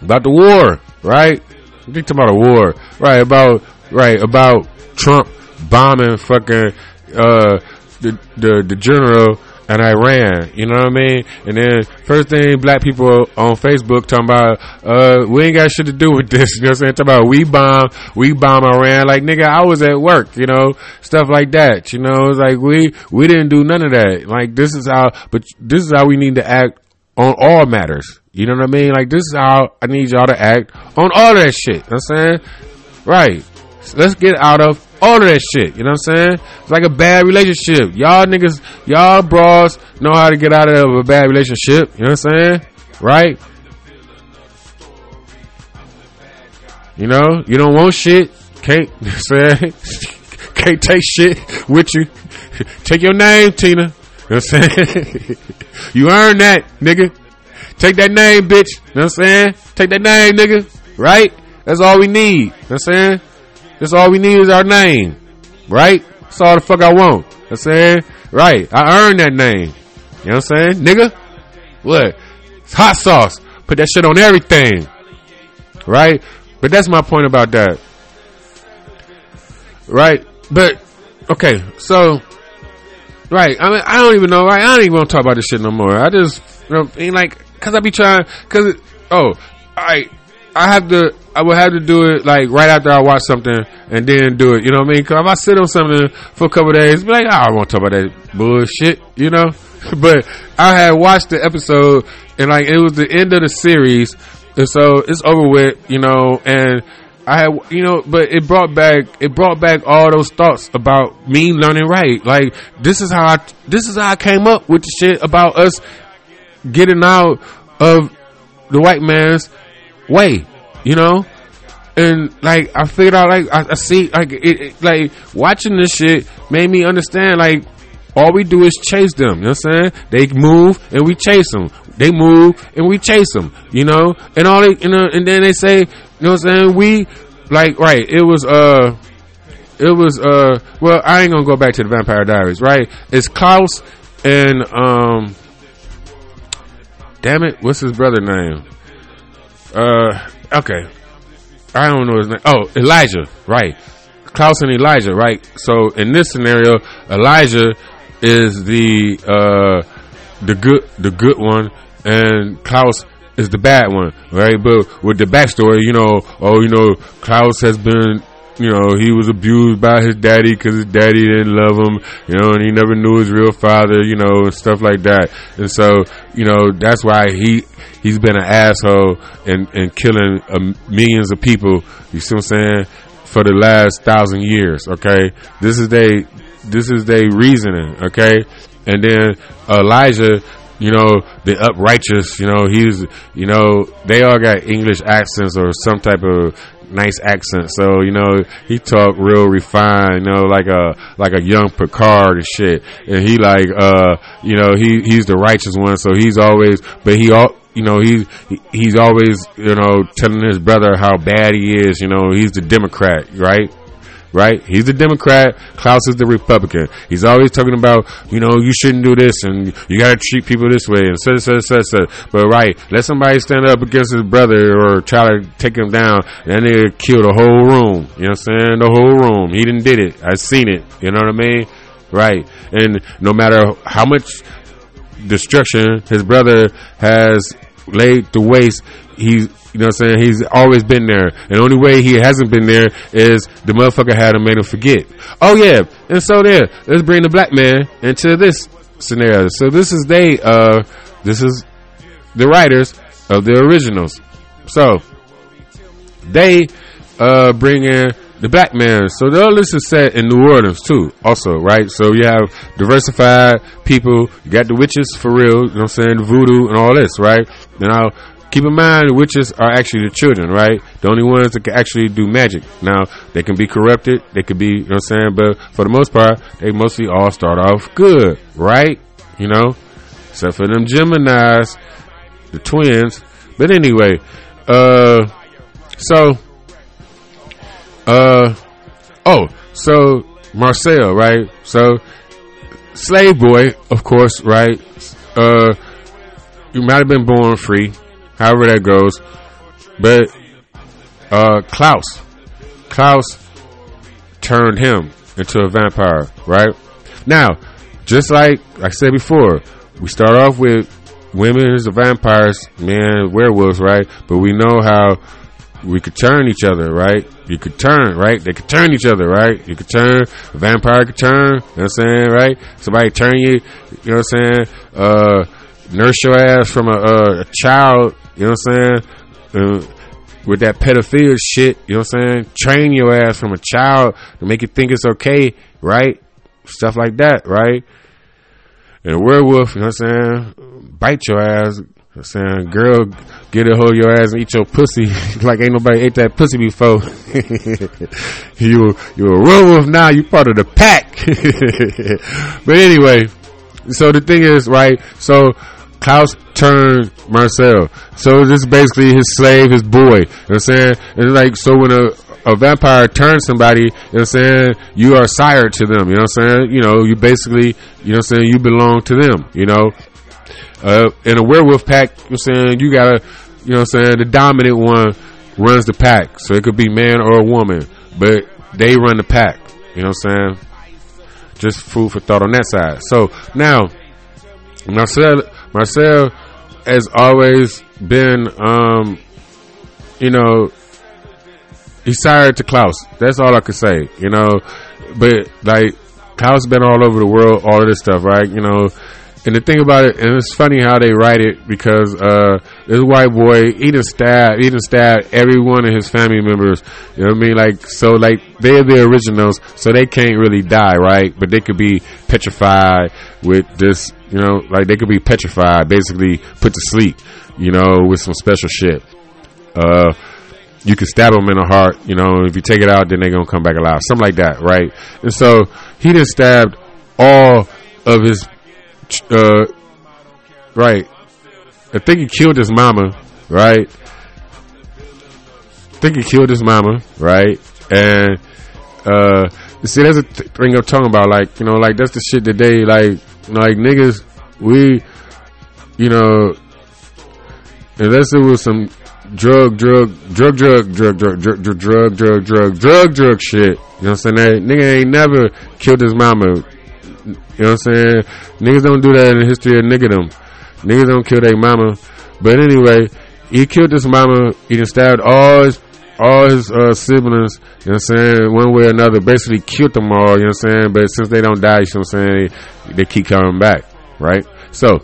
About the war, right? They talking about a war, right? About right about Trump bombing fucking uh the the the general and Iran. You know what I mean? And then first thing black people on Facebook talking about, uh, we ain't got shit to do with this. You know what I'm saying? Talking about we bomb, we bomb Iran. Like nigga, I was at work, you know, stuff like that. You know, it's like we, we didn't do none of that. Like this is how, but this is how we need to act on all matters. You know what I mean? Like this is how I need y'all to act on all that shit. You know what I'm saying? Right. So let's get out of all of that shit. You know what I'm saying? It's like a bad relationship. Y'all niggas, y'all bras know how to get out of a bad relationship. You know what I'm saying? Right? You know, you don't want shit. Can't say can't take shit with you. Take your name, Tina. You know what I'm saying? you earn that, nigga. Take that name, bitch. You know what I'm saying? Take that name, nigga. Right? That's all we need. You know what I'm saying? That's all we need is our name. Right? That's all the fuck I want. You know I'm saying? Right. I earned that name. You know what I'm saying? Nigga? What? It's hot sauce. Put that shit on everything. Right? But that's my point about that. Right? But, okay, so, right, I mean, I don't even know, right? I don't even want to talk about this shit no more. I just, you know, ain't like, cause I be trying, cause, oh, alright, I have to, I would have to do it like right after I watch something and then do it. You know what I mean? Cause if I sit on something for a couple days, be like, oh, I won't talk about that bullshit, you know? but I had watched the episode and like it was the end of the series. And so it's over with, you know, and I had, you know, but it brought back, it brought back all those thoughts about me learning right. Like, this is how I, this is how I came up with the shit about us getting out of the white man's way, you know? And like, I figured out, like, I, I see, like, it, it, like, watching this shit made me understand, like, all we do is chase them. You know what I'm saying? They move and we chase them. They move and we chase them. You know, and all they, you know, and then they say, you know what I'm saying? We like right. It was uh, it was uh. Well, I ain't gonna go back to the Vampire Diaries. Right? It's Klaus and um. Damn it! What's his brother name? Uh. Okay. I don't know his name. Oh, Elijah. Right. Klaus and Elijah. Right. So in this scenario, Elijah is the uh the good the good one and Klaus is the bad one, right? But with the backstory, you know, oh, you know, Klaus has been, you know, he was abused by his daddy because his daddy didn't love him, you know, and he never knew his real father, you know, and stuff like that. And so, you know, that's why he he's been an asshole and and killing uh, millions of people. You see what I'm saying? For the last thousand years, okay. This is they this is their reasoning, okay? And then Elijah, you know, the uprighteous, you know, he's, you know, they all got English accents or some type of nice accent. So, you know, he talk real refined, you know, like a, like a young Picard and shit. And he like, uh, you know, he, he's the righteous one. So he's always, but he all, you know, he's, he's always, you know, telling his brother how bad he is. You know, he's the Democrat, right? Right? He's the Democrat. Klaus is the Republican. He's always talking about, you know, you shouldn't do this and you got to treat people this way and such, such, such, such. But right, let somebody stand up against his brother or try to take him down and they kill the whole room. You know what I'm saying? The whole room. He didn't did it. I seen it. You know what I mean? Right. And no matter how much destruction his brother has laid to waste, he's you know what I'm saying? He's always been there. And the only way he hasn't been there is the motherfucker had him made him forget. Oh yeah. And so there, let's bring the black man into this scenario. So this is they uh this is the writers of the originals. So they uh bring in the black man. So the list is set in New Orleans too, also, right? So you have diversified people, you got the witches for real, you know what I'm saying, voodoo and all this, right? Now Keep in mind, witches are actually the children, right? The only ones that can actually do magic. Now, they can be corrupted. They could be, you know what I'm saying? But for the most part, they mostly all start off good, right? You know? Except for them Geminis, the twins. But anyway, uh, so, uh, oh, so Marcel, right? So, slave boy, of course, right? Uh, you might have been born free however that goes. But uh, Klaus, Klaus turned him into a vampire, right? Now, just like I said before, we start off with women as vampires, men werewolves, right? But we know how we could turn each other, right? You could turn, right? They could turn each other, right? You could turn, a vampire could turn, you know what I'm saying, right? Somebody turn you, you know what I'm saying? Uh, nurse your ass from a, a child you know what I'm saying? Uh, with that pedophilia shit, you know what I'm saying? Train your ass from a child to make you think it's okay, right? Stuff like that, right? And a werewolf, you know what I'm saying? Bite your ass. I'm saying, girl, get a hold of your ass and eat your pussy like ain't nobody ate that pussy before. you you a werewolf now. You part of the pack. but anyway, so the thing is, right? So Klaus turned Marcel. So this is basically his slave, his boy. You know what I'm saying? It's like, so when a, a vampire turns somebody, you know what I'm saying? You are sire to them. You know what I'm saying? You know, you basically, you know what I'm saying? You belong to them, you know? Uh, in a werewolf pack, you know what I'm saying? You gotta, you know what I'm saying? The dominant one runs the pack. So it could be man or a woman, but they run the pack. You know what I'm saying? Just food for thought on that side. So now, Marcel, Marcel has always been, um, you know, he's sired to Klaus. That's all I could say, you know. But like Klaus been all over the world, all of this stuff, right? You know, and the thing about it, and it's funny how they write it because uh, this white boy, he done stabbed, he done stabbed every one of his family members. You know what I mean? Like, so like they're the originals, so they can't really die, right? But they could be petrified with this, you know, like they could be petrified, basically put to sleep, you know, with some special shit. Uh, you can stab them in the heart, you know, if you take it out, then they're gonna come back alive, something like that, right? And so he just stabbed all of his uh, right. I think he killed his mama, right? I think he killed his mama, right? And uh, see, that's a thing I'm talking about. Like, you know, like that's the shit they like. You know, like niggas, we, you know, unless it was some drug, drug, drug, drug, drug, drug, drug, drug, drug, drug, drug, drug, drug shit. You know what I'm saying? That nigga ain't never killed his mama. You know what I'm saying? Niggas don't do that in the history of niggerdom. Niggas don't kill their mama. But anyway, he killed his mama. He just stabbed all his all his uh, siblings, you know what I'm saying, one way or another, basically killed them all, you know what I'm saying? But since they don't die, you know what I'm saying, they keep coming back, right? So,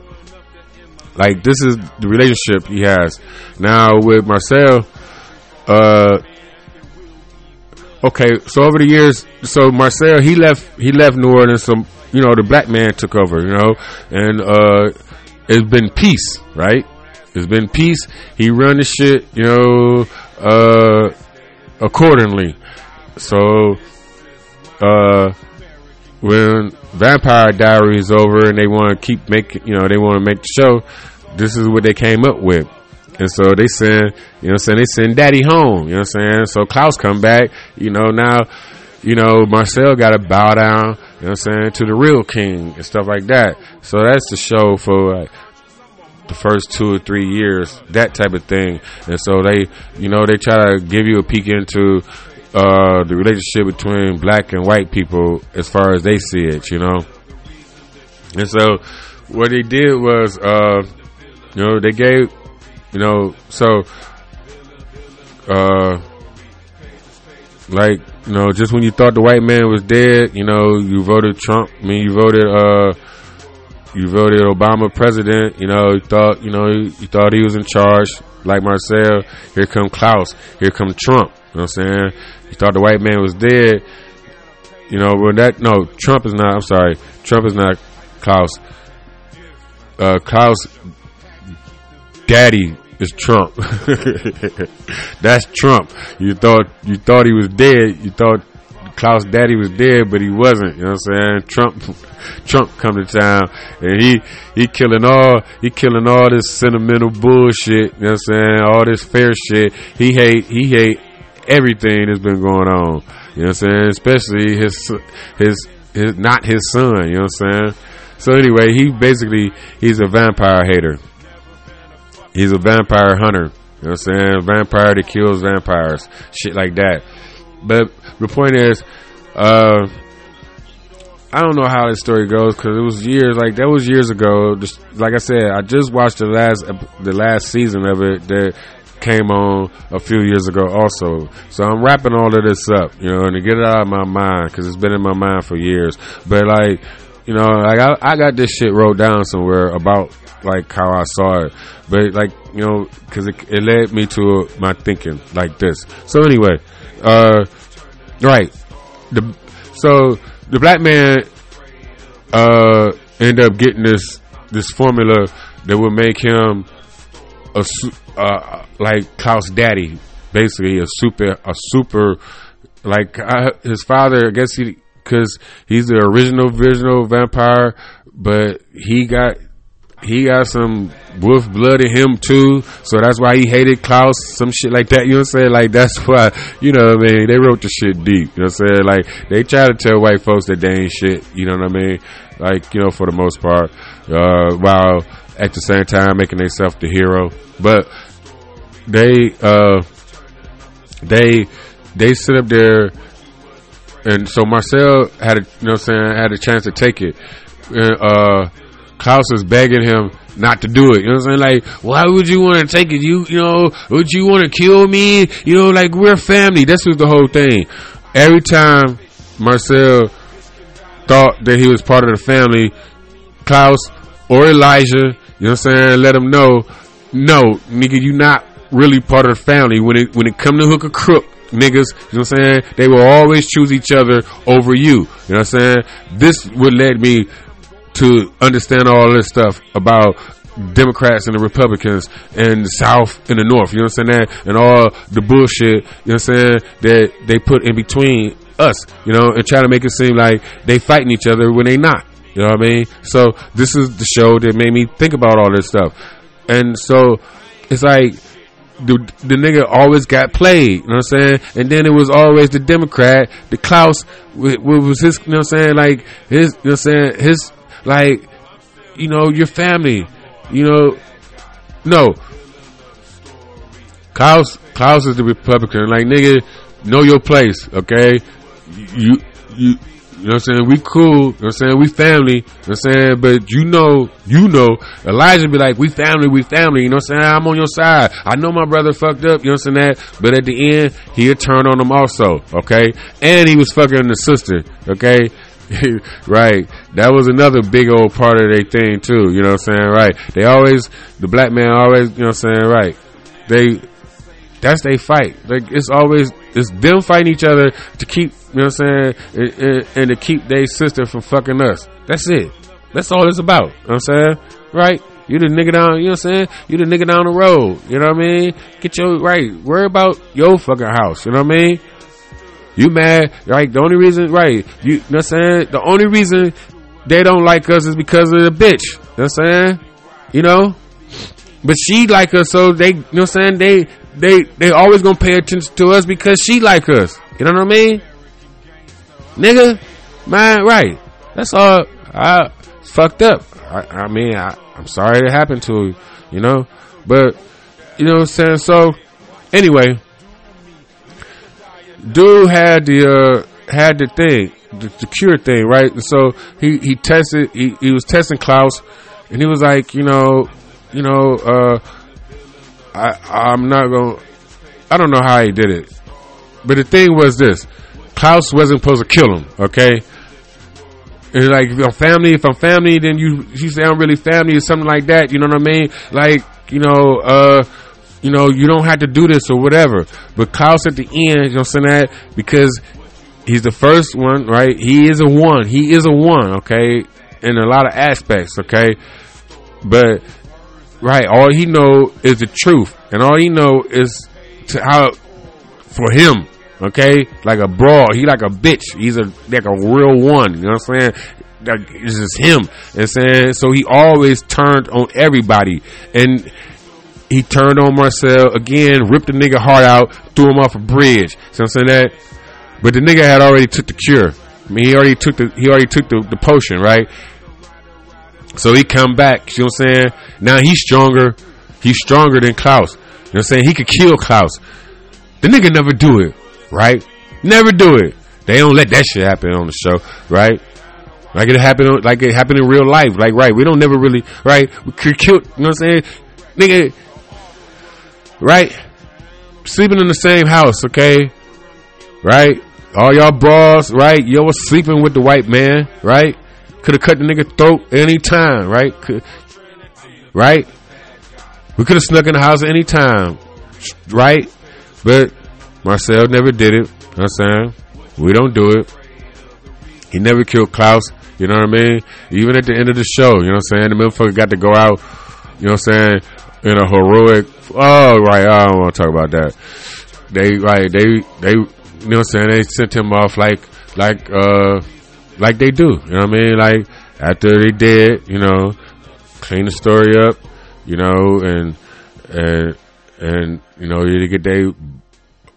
like, this is the relationship he has. Now, with Marcel, uh, okay, so over the years, so Marcel, he left, he left New Orleans, so you know, the black man took over, you know, and, uh, it's been peace, right? It's been peace. He run the shit, you know, uh, accordingly. So, uh, when Vampire Diary is over and they want to keep making, you know, they want to make the show, this is what they came up with. And so they send, you know I'm saying, they send daddy home, you know I'm saying? So Klaus come back, you know, now, you know, Marcel got to bow down, you know what I'm saying, to the real king and stuff like that. So that's the show for like, the first two or three years, that type of thing. And so they, you know, they try to give you a peek into uh, the relationship between black and white people as far as they see it, you know. And so what they did was, uh, you know, they gave, you know, so, uh, like, you know, just when you thought the white man was dead, you know, you voted Trump. I mean, you voted, uh, you voted Obama president. You know, you thought, you know, you, thought he was in charge, like Marcel. Here come Klaus. Here come Trump. You know what I'm saying? You thought the white man was dead. You know, when that no, Trump is not. I'm sorry, Trump is not Klaus. Uh, Klaus, daddy is Trump. That's Trump. You thought you thought he was dead. You thought Klaus daddy was dead, but he wasn't. You know what I'm saying? Trump, Trump come to town and he he killing all he killing all this sentimental bullshit. You know what I'm saying? All this fair shit. He hate he hate everything that's been going on. You know what I'm saying? Especially his his his not his son. You know what I'm saying? So anyway, he basically he's a vampire hater. He's a vampire hunter. You know what I'm saying? Vampire that kills vampires. Shit like that. But the point is, uh, I don't know how this story goes because it was years like that was years ago. Just, like I said, I just watched the last the last season of it that came on a few years ago also. So I'm wrapping all of this up, you know, and to get it out of my mind because it's been in my mind for years. But like, you know, like I, I got this shit wrote down somewhere about like how I saw it, but like you know, because it, it led me to my thinking like this. So anyway, uh, right, the so the black man uh end up getting this this formula that would make him a uh, like Klaus Daddy, basically a super a super like uh, his father. I guess he because he's the original original vampire, but he got he got some wolf blood in him too, so that's why he hated Klaus, some shit like that. You know what I'm saying? Like that's why you know what I mean. They wrote the shit deep. You know what I'm saying? Like they try to tell white folks that they ain't shit. You know what I mean? Like you know for the most part, uh, while at the same time making themselves the hero. But they uh, they they sit up there, and so Marcel had a you know what I'm saying had a chance to take it. And, uh, Klaus is begging him not to do it. You know what I'm saying? Like, why would you want to take it? You, you know, would you want to kill me? You know, like we're family. This was the whole thing. Every time Marcel thought that he was part of the family, Klaus or Elijah, you know what I'm saying, let him know, no, nigga, you not really part of the family. When it when it come to hook a crook, niggas, you know what I'm saying, they will always choose each other over you. You know what I'm saying? This would lead me to understand all this stuff about Democrats and the Republicans and the South and the North, you know what I'm saying? And all the bullshit, you know what I'm saying, that they put in between us, you know, and try to make it seem like they fighting each other when they not. You know what I mean? So this is the show that made me think about all this stuff. And so it's like the the nigga always got played, you know what I'm saying? And then it was always the Democrat, the Klaus, what was his, you know what I'm saying? Like his, you know what I'm saying? His like, you know, your family, you know, no. Klaus, Klaus is the Republican. Like, nigga, know your place, okay? You, you, you know what I'm saying? We cool. You know what I'm saying? We family. You know what I'm saying? But you know, you know, Elijah be like, we family, we family. You know what I'm saying? I'm on your side. I know my brother fucked up. You know what I'm saying? That, but at the end, he'll turn on him also. Okay? And he was fucking the sister. Okay? right. That was another big old part of their thing too. You know what I'm saying? Right. They always, the black man always, you know what I'm saying? Right. They, that's they fight. Like it's always, it's them fighting each other to keep, you know what I'm saying? And, and, and to keep their sister from fucking us. That's it. That's all it's about. You know what I'm saying? Right. You the nigga down, you know what I'm saying? You the nigga down the road. You know what I mean? Get your right. Worry about your fucking house. You know what I mean? You mad, right? The only reason, right? You, you know what I'm saying? The only reason they don't like us is because of the bitch. You know what I'm saying? You know? But she like us, so they, you know what I'm saying? They, they, they always gonna pay attention to us because she like us. You know what I mean? Nigga, man, right. That's all. I fucked up. I, I mean, I, I'm sorry it happened to you, you know? But, you know what I'm saying? So, anyway, dude had the, uh, had the thing, the, the cure thing, right? So he, he tested, he, he was testing Klaus and he was like, you know, you know, uh, I, I'm not gonna, I don't know how he did it. But the thing was this, Klaus wasn't supposed to kill him, okay? It's like if I'm family, if I'm family, then you you I'm really family or something like that. You know what I mean? Like you know, uh, you know, you don't have to do this or whatever. But Klaus at the end, you know, saying that because he's the first one, right? He is a one. He is a one, okay, in a lot of aspects, okay. But right, all he know is the truth, and all he know is how for him Okay, like a brawl. He like a bitch. He's a like a real one. You know what I'm saying? Like it's just him. And saying so he always turned on everybody, and he turned on Marcel again. Ripped the nigga heart out. Threw him off a bridge. So I'm saying that, but the nigga had already took the cure. I mean, he already took the he already took the, the potion, right? So he come back. You know what I'm saying? Now he's stronger. He's stronger than Klaus. You know what I'm saying? He could kill Klaus. The nigga never do it right? Never do it. They don't let that shit happen on the show, right? Like it happened, like it happened in real life. Like, right? We don't never really, right? We could kill, you know what I'm saying? Nigga, right? Sleeping in the same house, okay? Right? All y'all bras, right? Yo was sleeping with the white man, right? Could have cut the nigga throat any time, right? Could, right? We could have snuck in the house any time, right? But Marcel never did it. You know I'm saying? We don't do it. He never killed Klaus. You know what I mean? Even at the end of the show, you know what I'm saying? The motherfucker got to go out, you know what I'm saying, in a heroic, oh, right, I don't want to talk about that. They, right, they, they, you know what I'm saying? They sent him off like, like, uh, like they do. You know what I mean? Like, after they did, you know, clean the story up, you know, and, and, and, you know, you get they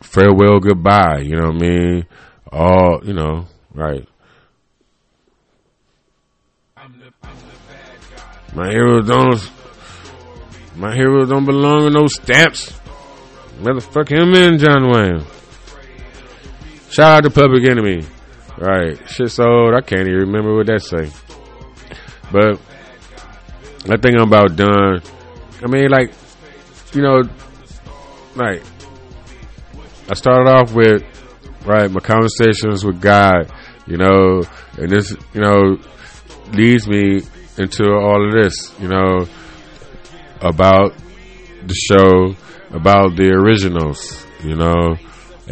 farewell, goodbye. You know what I mean? All you know, right? My heroes don't. My heroes don't belong in no stamps. Motherfuck him in John Wayne. Shout out to Public Enemy. Right. Shit sold. I can't even remember what that say. But I think I'm about done. I mean, like, you know, like, I started off with right my conversations with God, you know, and this, you know, leads me into all of this, you know, about the show, about the originals, you know,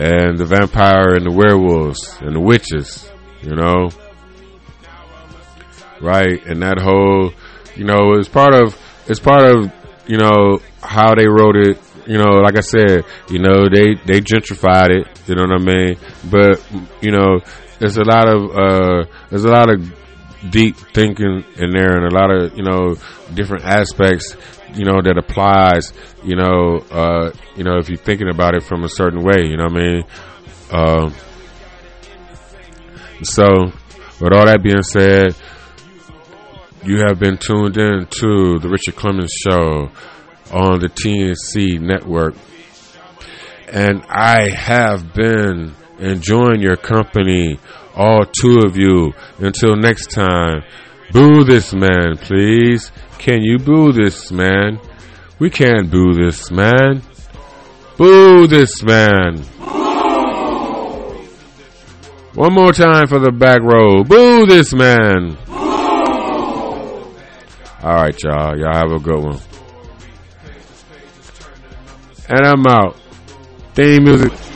and the vampire and the werewolves and the witches, you know, right, and that whole, you know, it's part of it's part of you know how they wrote it you know, like I said, you know, they they gentrified it. You know what I mean? But you know, there's a lot of uh, there's a lot of deep thinking in there, and a lot of you know different aspects. You know that applies. You know, uh, you know if you're thinking about it from a certain way. You know what I mean? Uh, so, with all that being said, you have been tuned in to the Richard Clemens Show on the TNC network. And I have been enjoying your company, all two of you. Until next time, boo this man, please. Can you boo this man? We can't boo this man. Boo this man. One more time for the back row. Boo this man. All right, y'all. Y'all have a good one. And I'm out. Theme music.